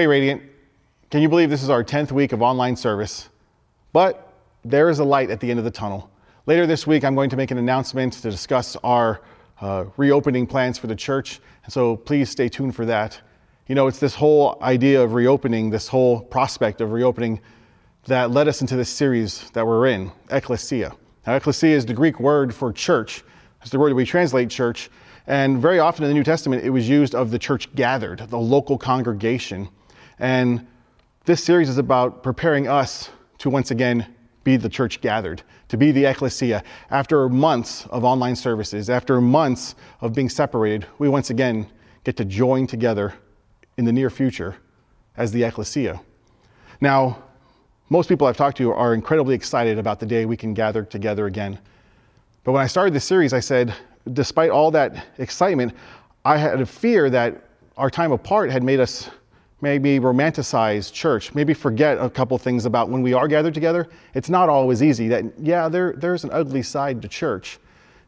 Hey, Radiant, can you believe this is our 10th week of online service? But there is a light at the end of the tunnel. Later this week, I'm going to make an announcement to discuss our uh, reopening plans for the church, and so please stay tuned for that. You know, it's this whole idea of reopening, this whole prospect of reopening that led us into this series that we're in, Ekklesia. Now, ekklesia is the Greek word for church. It's the word that we translate church. And very often in the New Testament, it was used of the church gathered, the local congregation. And this series is about preparing us to once again be the church gathered, to be the ekklesia. After months of online services, after months of being separated, we once again get to join together in the near future as the ekklesia. Now, most people I've talked to are incredibly excited about the day we can gather together again. But when I started this series, I said, despite all that excitement, I had a fear that our time apart had made us maybe romanticize church, maybe forget a couple things about when we are gathered together. It's not always easy. That, yeah, there, there's an ugly side to church.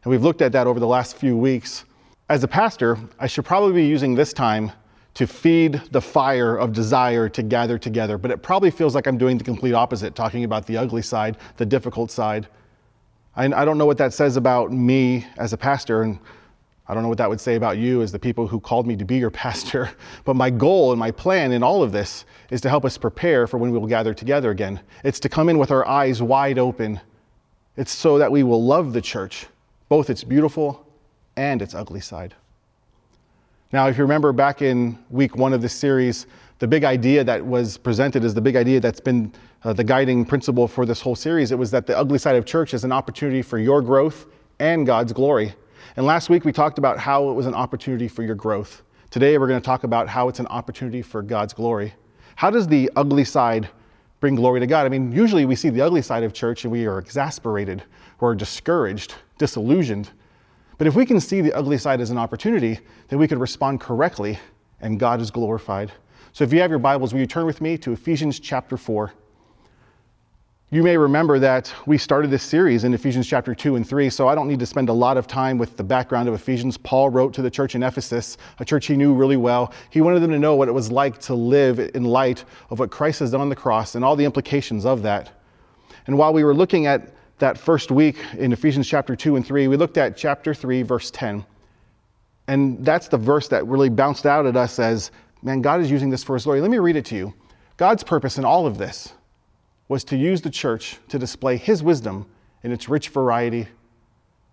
And we've looked at that over the last few weeks. As a pastor, I should probably be using this time to feed the fire of desire to gather together. But it probably feels like I'm doing the complete opposite, talking about the ugly side, the difficult side. I, I don't know what that says about me as a pastor, and I don't know what that would say about you as the people who called me to be your pastor. But my goal and my plan in all of this is to help us prepare for when we will gather together again. It's to come in with our eyes wide open. It's so that we will love the church, both its beautiful and its ugly side. Now, if you remember back in week one of this series, the big idea that was presented is the big idea that's been uh, the guiding principle for this whole series. It was that the ugly side of church is an opportunity for your growth and God's glory. And last week we talked about how it was an opportunity for your growth. Today we're going to talk about how it's an opportunity for God's glory. How does the ugly side bring glory to God? I mean, usually we see the ugly side of church and we are exasperated, we're discouraged, disillusioned. But if we can see the ugly side as an opportunity, then we could respond correctly and God is glorified. So if you have your Bibles, will you turn with me to Ephesians chapter 4? You may remember that we started this series in Ephesians chapter 2 and 3, so I don't need to spend a lot of time with the background of Ephesians. Paul wrote to the church in Ephesus, a church he knew really well. He wanted them to know what it was like to live in light of what Christ has done on the cross and all the implications of that. And while we were looking at that first week in Ephesians chapter 2 and 3, we looked at chapter 3, verse 10. And that's the verse that really bounced out at us as, man, God is using this for his glory. Let me read it to you. God's purpose in all of this was to use the church to display his wisdom in its rich variety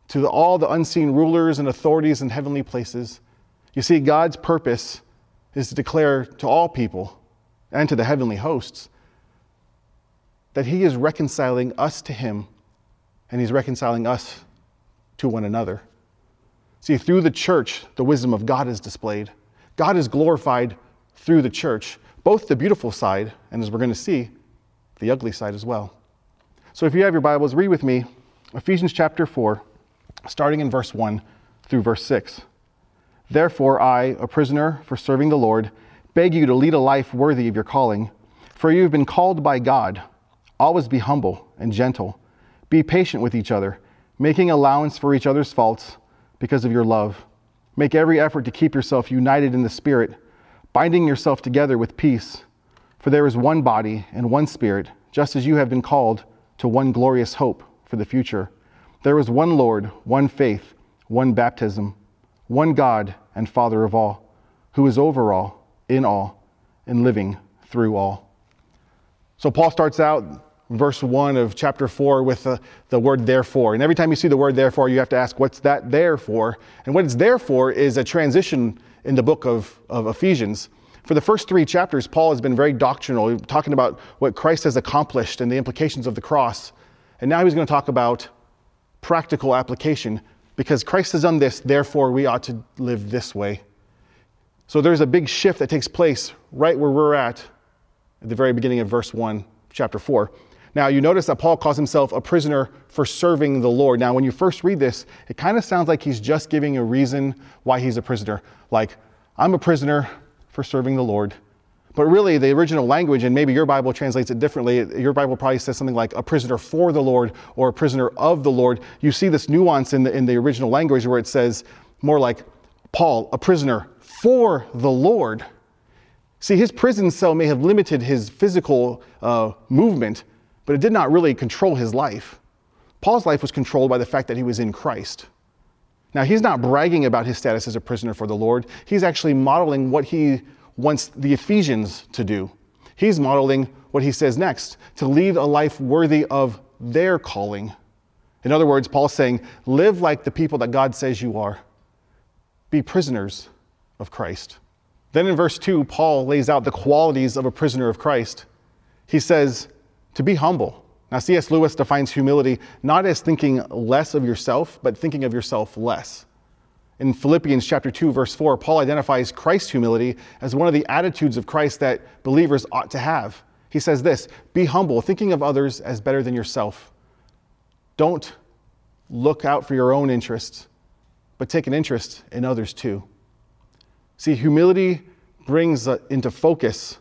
to all the unseen rulers and authorities in heavenly places. You see, God's purpose is to declare to all people and to the heavenly hosts that he is reconciling us to him and he's reconciling us to one another. See, through the church, the wisdom of God is displayed. God is glorified through the church, both the beautiful side, and as we're going to see, the ugly side as well. So if you have your Bibles, read with me Ephesians chapter 4, starting in verse 1 through verse 6. Therefore, I, a prisoner for serving the Lord, beg you to lead a life worthy of your calling, for you have been called by God. Always be humble and gentle be patient with each other, making allowance for each other's faults because of your love. Make every effort to keep yourself united in the Spirit, binding yourself together with peace. For there is one body and one Spirit, just as you have been called to one glorious hope for the future. There is one Lord, one faith, one baptism, one God and Father of all, who is over all, in all, and living through all. So Paul starts out verse 1 of chapter 4 with the, the word therefore. And every time you see the word therefore, you have to ask, what's that there for? And what it's there for is a transition in the book of, of Ephesians. For the first three chapters, Paul has been very doctrinal, talking about what Christ has accomplished and the implications of the cross. And now he's going to talk about practical application because Christ has done this, therefore we ought to live this way. So there's a big shift that takes place right where we're at at the very beginning of verse 1, chapter 4. Now, you notice that Paul calls himself a prisoner for serving the Lord. Now, when you first read this, it kind of sounds like he's just giving a reason why he's a prisoner. Like, I'm a prisoner for serving the Lord. But really, the original language, and maybe your Bible translates it differently, your Bible probably says something like a prisoner for the Lord or a prisoner of the Lord. You see this nuance in the, in the original language where it says more like Paul, a prisoner for the Lord. See, his prison cell may have limited his physical uh, movement, but it did not really control his life. Paul's life was controlled by the fact that he was in Christ. Now, he's not bragging about his status as a prisoner for the Lord. He's actually modeling what he wants the Ephesians to do. He's modeling what he says next to lead a life worthy of their calling. In other words, Paul's saying, live like the people that God says you are, be prisoners of Christ. Then in verse 2, Paul lays out the qualities of a prisoner of Christ. He says, to be humble. Now, C.S. Lewis defines humility not as thinking less of yourself, but thinking of yourself less. In Philippians chapter 2 verse 4, Paul identifies Christ's humility as one of the attitudes of Christ that believers ought to have. He says this, "Be humble, thinking of others as better than yourself. Don't look out for your own interests, but take an interest in others too." See, humility brings uh, into focus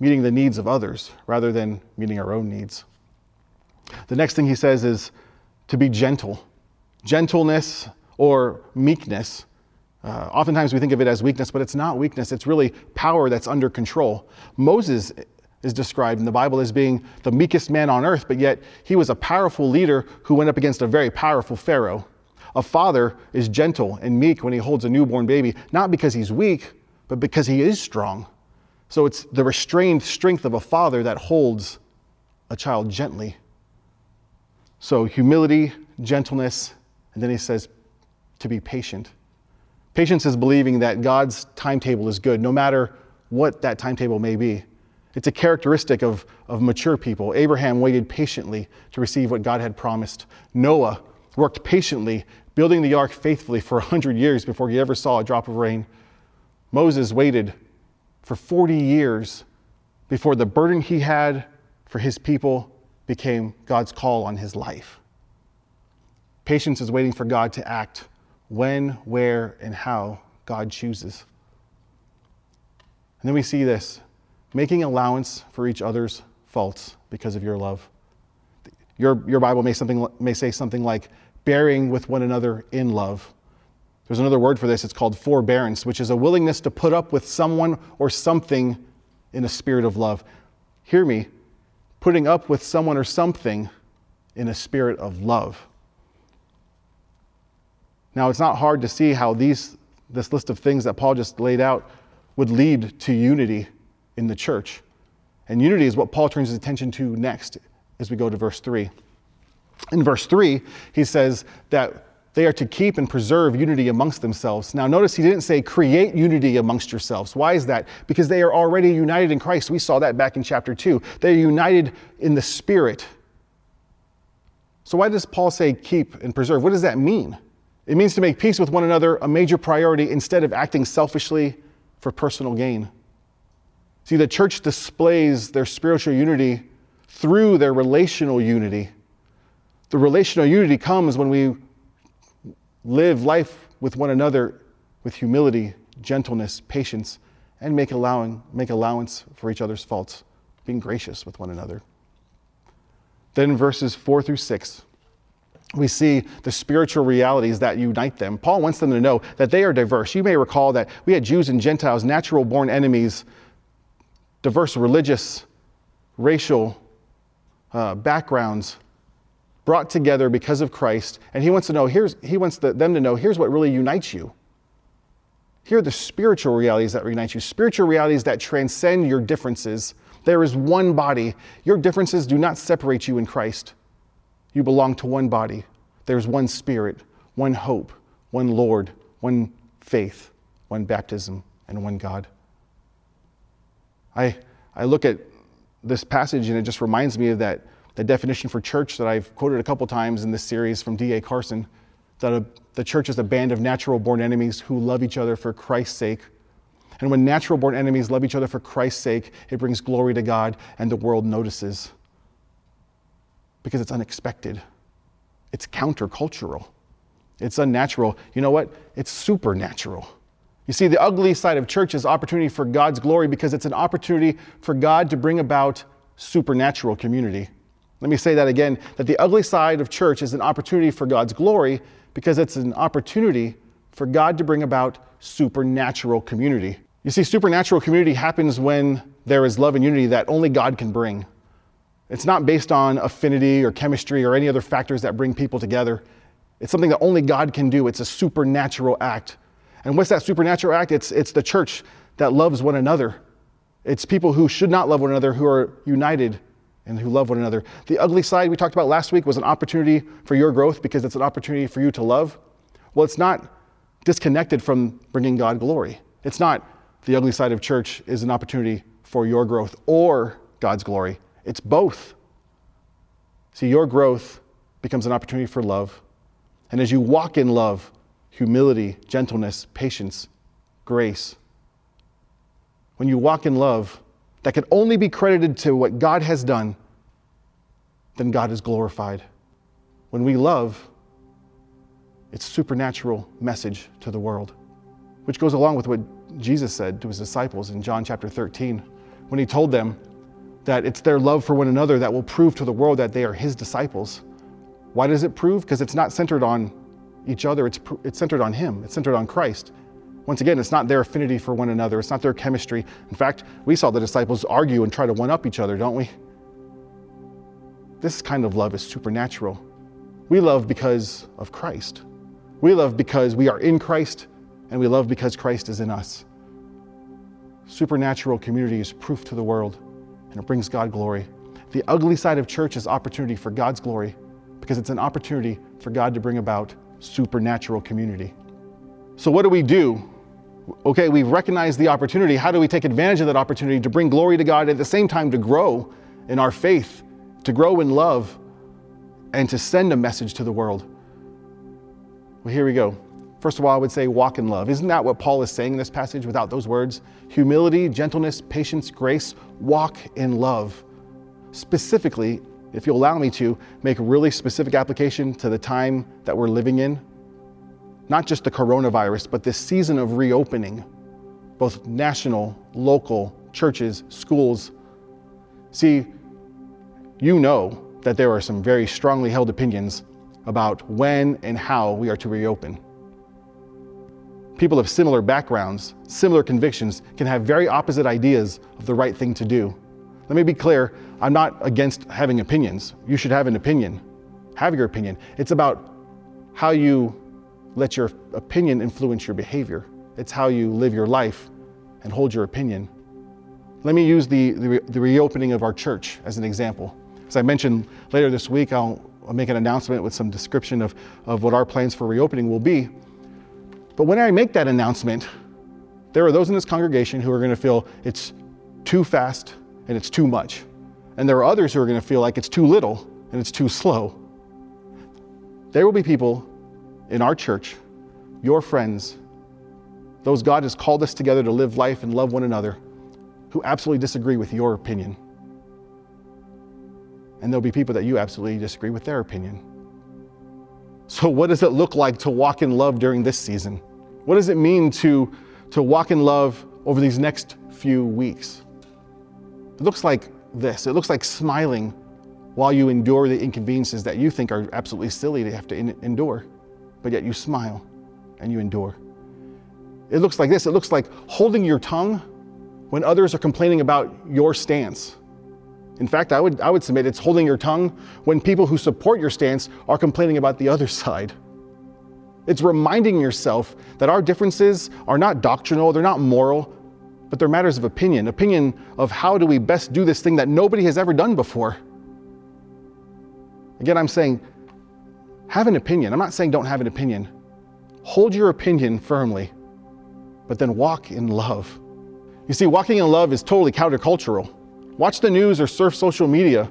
meeting the needs of others rather than meeting our own needs. The next thing he says is to be gentle. Gentleness or meekness. Uh, oftentimes we think of it as weakness, but it's not weakness. It's really power that's under control. Moses is described in the Bible as being the meekest man on earth, but yet he was a powerful leader who went up against a very powerful Pharaoh. A father is gentle and meek when he holds a newborn baby, not because he's weak, but because he is strong. So it's the restrained strength of a father that holds a child gently. So humility, gentleness, and then he says to be patient. Patience is believing that God's timetable is good, no matter what that timetable may be. It's a characteristic of, of mature people. Abraham waited patiently to receive what God had promised. Noah worked patiently, building the ark faithfully for 100 years before he ever saw a drop of rain. Moses waited for 40 years before the burden he had for his people became God's call on his life. Patience is waiting for God to act when, where, and how God chooses. And then we see this making allowance for each other's faults because of your love. Your, your Bible may, something, may say something like bearing with one another in love. There's another word for this, it's called forbearance, which is a willingness to put up with someone or something in a spirit of love. Hear me, putting up with someone or something in a spirit of love. Now, it's not hard to see how these, this list of things that Paul just laid out would lead to unity in the church. And unity is what Paul turns his attention to next as we go to verse 3. In verse 3, he says that they are to keep and preserve unity amongst themselves. Now, notice he didn't say create unity amongst yourselves. Why is that? Because they are already united in Christ. We saw that back in chapter 2. They are united in the Spirit. So, why does Paul say keep and preserve? What does that mean? It means to make peace with one another a major priority instead of acting selfishly for personal gain. See, the church displays their spiritual unity through their relational unity. The relational unity comes when we live life with one another with humility, gentleness, patience, and make, allowing, make allowance for each other's faults, being gracious with one another. Then verses 4 through 6 we see the spiritual realities that unite them. Paul wants them to know that they are diverse. You may recall that we had Jews and Gentiles, natural born enemies, diverse religious, racial uh, backgrounds brought together because of Christ. And he wants to know, here's, he wants the, them to know, here's what really unites you. Here are the spiritual realities that unite you, spiritual realities that transcend your differences. There is one body. Your differences do not separate you in Christ. You belong to one body. There's one spirit, one hope, one Lord, one faith, one baptism, and one God. I, I look at this passage and it just reminds me of that the definition for church that I've quoted a couple times in this series from D.A. Carson that a, the church is a band of natural born enemies who love each other for Christ's sake. And when natural born enemies love each other for Christ's sake, it brings glory to God and the world notices because it's unexpected. It's countercultural. It's unnatural. You know what? It's supernatural. You see, the ugly side of church is opportunity for God's glory because it's an opportunity for God to bring about supernatural community. Let me say that again that the ugly side of church is an opportunity for God's glory because it's an opportunity for God to bring about supernatural community. You see, supernatural community happens when there is love and unity that only God can bring. It's not based on affinity or chemistry or any other factors that bring people together. It's something that only God can do. It's a supernatural act. And what's that supernatural act? It's, it's the church that loves one another. It's people who should not love one another who are united and who love one another. The ugly side we talked about last week was an opportunity for your growth because it's an opportunity for you to love. Well, it's not disconnected from bringing God glory. It's not the ugly side of church is an opportunity for your growth or God's glory. It's both. See, your growth becomes an opportunity for love. And as you walk in love, humility, gentleness, patience, grace, when you walk in love that can only be credited to what God has done, then God is glorified. When we love, it's supernatural message to the world, which goes along with what Jesus said to his disciples in John chapter 13 when he told them that it's their love for one another that will prove to the world that they are his disciples. Why does it prove? Because it's not centered on each other, it's, it's centered on him, it's centered on Christ. Once again, it's not their affinity for one another, it's not their chemistry. In fact, we saw the disciples argue and try to one up each other, don't we? This kind of love is supernatural. We love because of Christ. We love because we are in Christ, and we love because Christ is in us. Supernatural community is proof to the world, and it brings God glory. The ugly side of church is opportunity for God's glory because it's an opportunity for God to bring about supernatural community. So, what do we do okay, we've recognized the opportunity. How do we take advantage of that opportunity to bring glory to God at the same time to grow in our faith, to grow in love, and to send a message to the world? Well, here we go. First of all, I would say walk in love. Isn't that what Paul is saying in this passage without those words? Humility, gentleness, patience, grace, walk in love. Specifically, if you'll allow me to, make a really specific application to the time that we're living in not just the coronavirus, but this season of reopening, both national, local, churches, schools. See, you know that there are some very strongly held opinions about when and how we are to reopen. People of similar backgrounds, similar convictions, can have very opposite ideas of the right thing to do. Let me be clear I'm not against having opinions. You should have an opinion. Have your opinion. It's about how you let your opinion influence your behavior. It's how you live your life and hold your opinion. Let me use the, the, the reopening of our church as an example. As I mentioned later this week, I'll, I'll make an announcement with some description of, of what our plans for reopening will be. But when I make that announcement, there are those in this congregation who are going to feel it's too fast and it's too much. And there are others who are going to feel like it's too little and it's too slow. There will be people in our church, your friends, those God has called us together to live life and love one another, who absolutely disagree with your opinion. And there'll be people that you absolutely disagree with their opinion. So, what does it look like to walk in love during this season? What does it mean to, to walk in love over these next few weeks? It looks like this it looks like smiling while you endure the inconveniences that you think are absolutely silly to have to in- endure but yet you smile and you endure. It looks like this it looks like holding your tongue when others are complaining about your stance. In fact, I would, I would submit it's holding your tongue when people who support your stance are complaining about the other side. It's reminding yourself that our differences are not doctrinal, they're not moral, but they're matters of opinion. Opinion of how do we best do this thing that nobody has ever done before. Again, I'm saying have an opinion. I'm not saying don't have an opinion. Hold your opinion firmly, but then walk in love. You see, walking in love is totally countercultural. Watch the news or surf social media.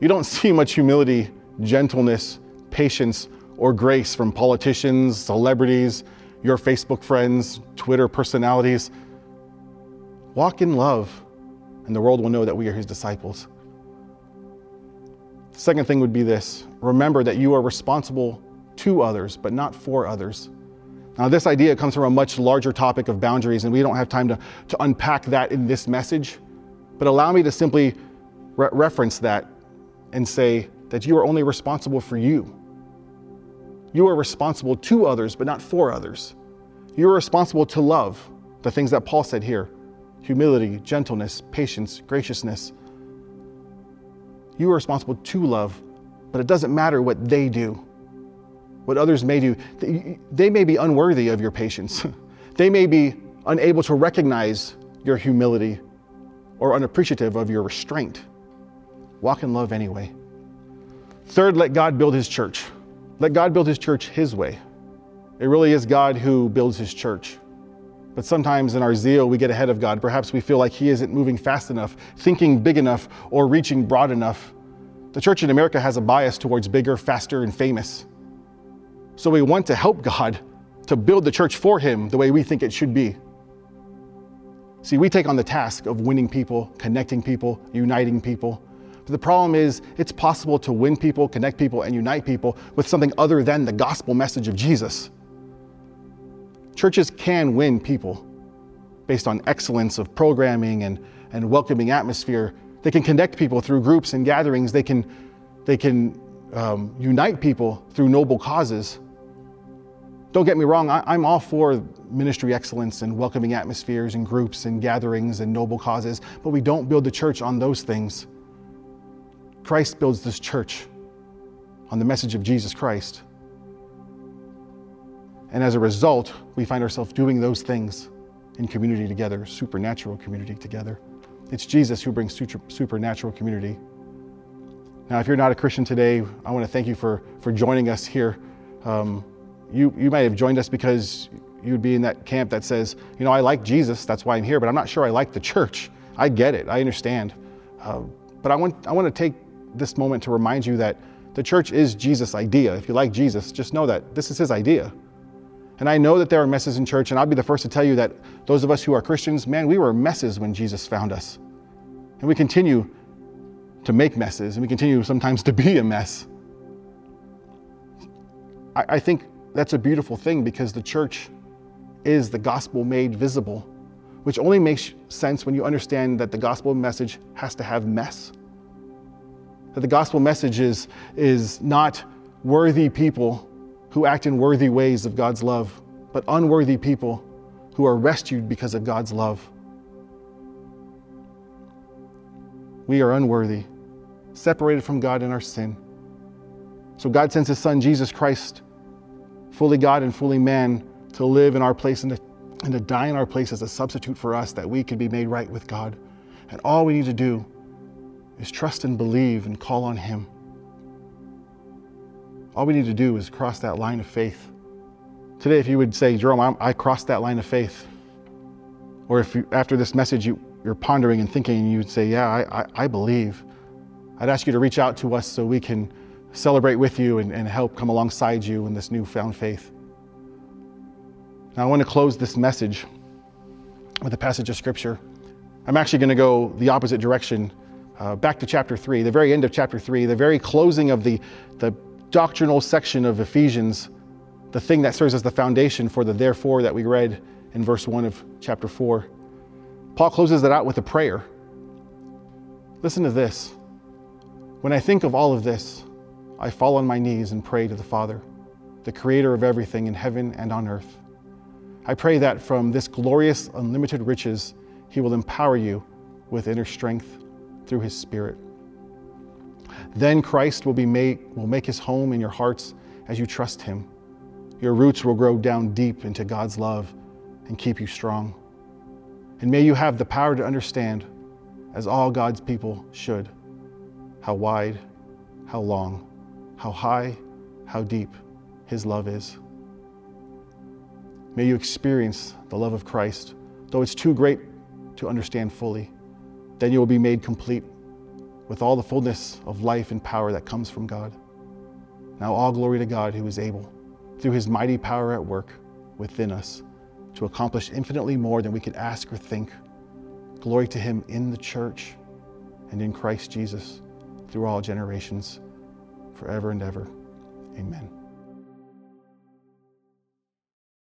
You don't see much humility, gentleness, patience, or grace from politicians, celebrities, your Facebook friends, Twitter personalities. Walk in love, and the world will know that we are his disciples. Second thing would be this remember that you are responsible to others, but not for others. Now, this idea comes from a much larger topic of boundaries, and we don't have time to, to unpack that in this message. But allow me to simply re- reference that and say that you are only responsible for you. You are responsible to others, but not for others. You are responsible to love the things that Paul said here humility, gentleness, patience, graciousness. You are responsible to love, but it doesn't matter what they do, what others may do. They may be unworthy of your patience. They may be unable to recognize your humility or unappreciative of your restraint. Walk in love anyway. Third, let God build his church. Let God build his church his way. It really is God who builds his church. But sometimes in our zeal, we get ahead of God. Perhaps we feel like he isn't moving fast enough, thinking big enough, or reaching broad enough. The church in America has a bias towards bigger, faster, and famous. So we want to help God to build the church for him the way we think it should be. See, we take on the task of winning people, connecting people, uniting people. But the problem is, it's possible to win people, connect people, and unite people with something other than the gospel message of Jesus. Churches can win people based on excellence of programming and, and welcoming atmosphere. They can connect people through groups and gatherings. They can, they can um, unite people through noble causes. Don't get me wrong, I, am all for ministry excellence and welcoming atmospheres and groups and gatherings and noble causes, but we don't build the church on those things. Christ builds this church on the message of Jesus Christ. And as a result, we find ourselves doing those things in community together, supernatural community together. It's Jesus who brings supernatural community. Now, if you're not a Christian today, I want to thank you for, for joining us here. Um, you, you might have joined us because you'd be in that camp that says, you know, I like Jesus, that's why I'm here, but I'm not sure I like the church. I get it, I understand. Uh, but I want, I want to take this moment to remind you that the church is Jesus' idea. If you like Jesus, just know that this is his idea. And I know that there are messes in church, and I'll be the first to tell you that those of us who are Christians, man, we were messes when Jesus found us. And we continue to make messes, and we continue sometimes to be a mess. I, I think that's a beautiful thing because the church is the gospel made visible, which only makes sense when you understand that the gospel message has to have mess. That the gospel message is, is not worthy people who act in worthy ways of God's love, but unworthy people who are rescued because of God's love. We are unworthy, separated from God in our sin. So God sends His Son, Jesus Christ, fully God and fully man, to live in our place and to, and to die in our place as a substitute for us that we can be made right with God. And all we need to do is trust and believe and call on Him. All we need to do is cross that line of faith. Today, if you would say, Jerome, I'm, i crossed that line of faith, or if you, after this message you, you're pondering and thinking and you'd say, Yeah, I, I, I believe, I'd ask you to reach out to us so we can celebrate with you and, and help come alongside you in this newfound faith. Now, I want to close this message with a passage of scripture. I'm actually going to go the opposite direction, uh, back to chapter 3, the very end of chapter 3, the very closing of the, the doctrinal section of Ephesians, the thing that serves as the foundation for the therefore that we read in verse 1 of chapter 4. Paul closes it out with a prayer. Listen to this. When I think of all of this, I fall on my knees and pray to the Father, the creator of everything in heaven and on earth. I pray that from this glorious, unlimited riches, He will empower you with inner strength through His Spirit. Then Christ will, be made, will make His home in your hearts as you trust Him. Your roots will grow down deep into God's love and keep you strong. And may you have the power to understand, as all God's people should, how wide, how long, how high, how deep His love is. May you experience the love of Christ, though it's too great to understand fully. Then you will be made complete with all the fullness of life and power that comes from God. Now, all glory to God who is able, through his mighty power at work within us, to accomplish infinitely more than we could ask or think. Glory to him in the church and in Christ Jesus through all generations forever and ever. Amen.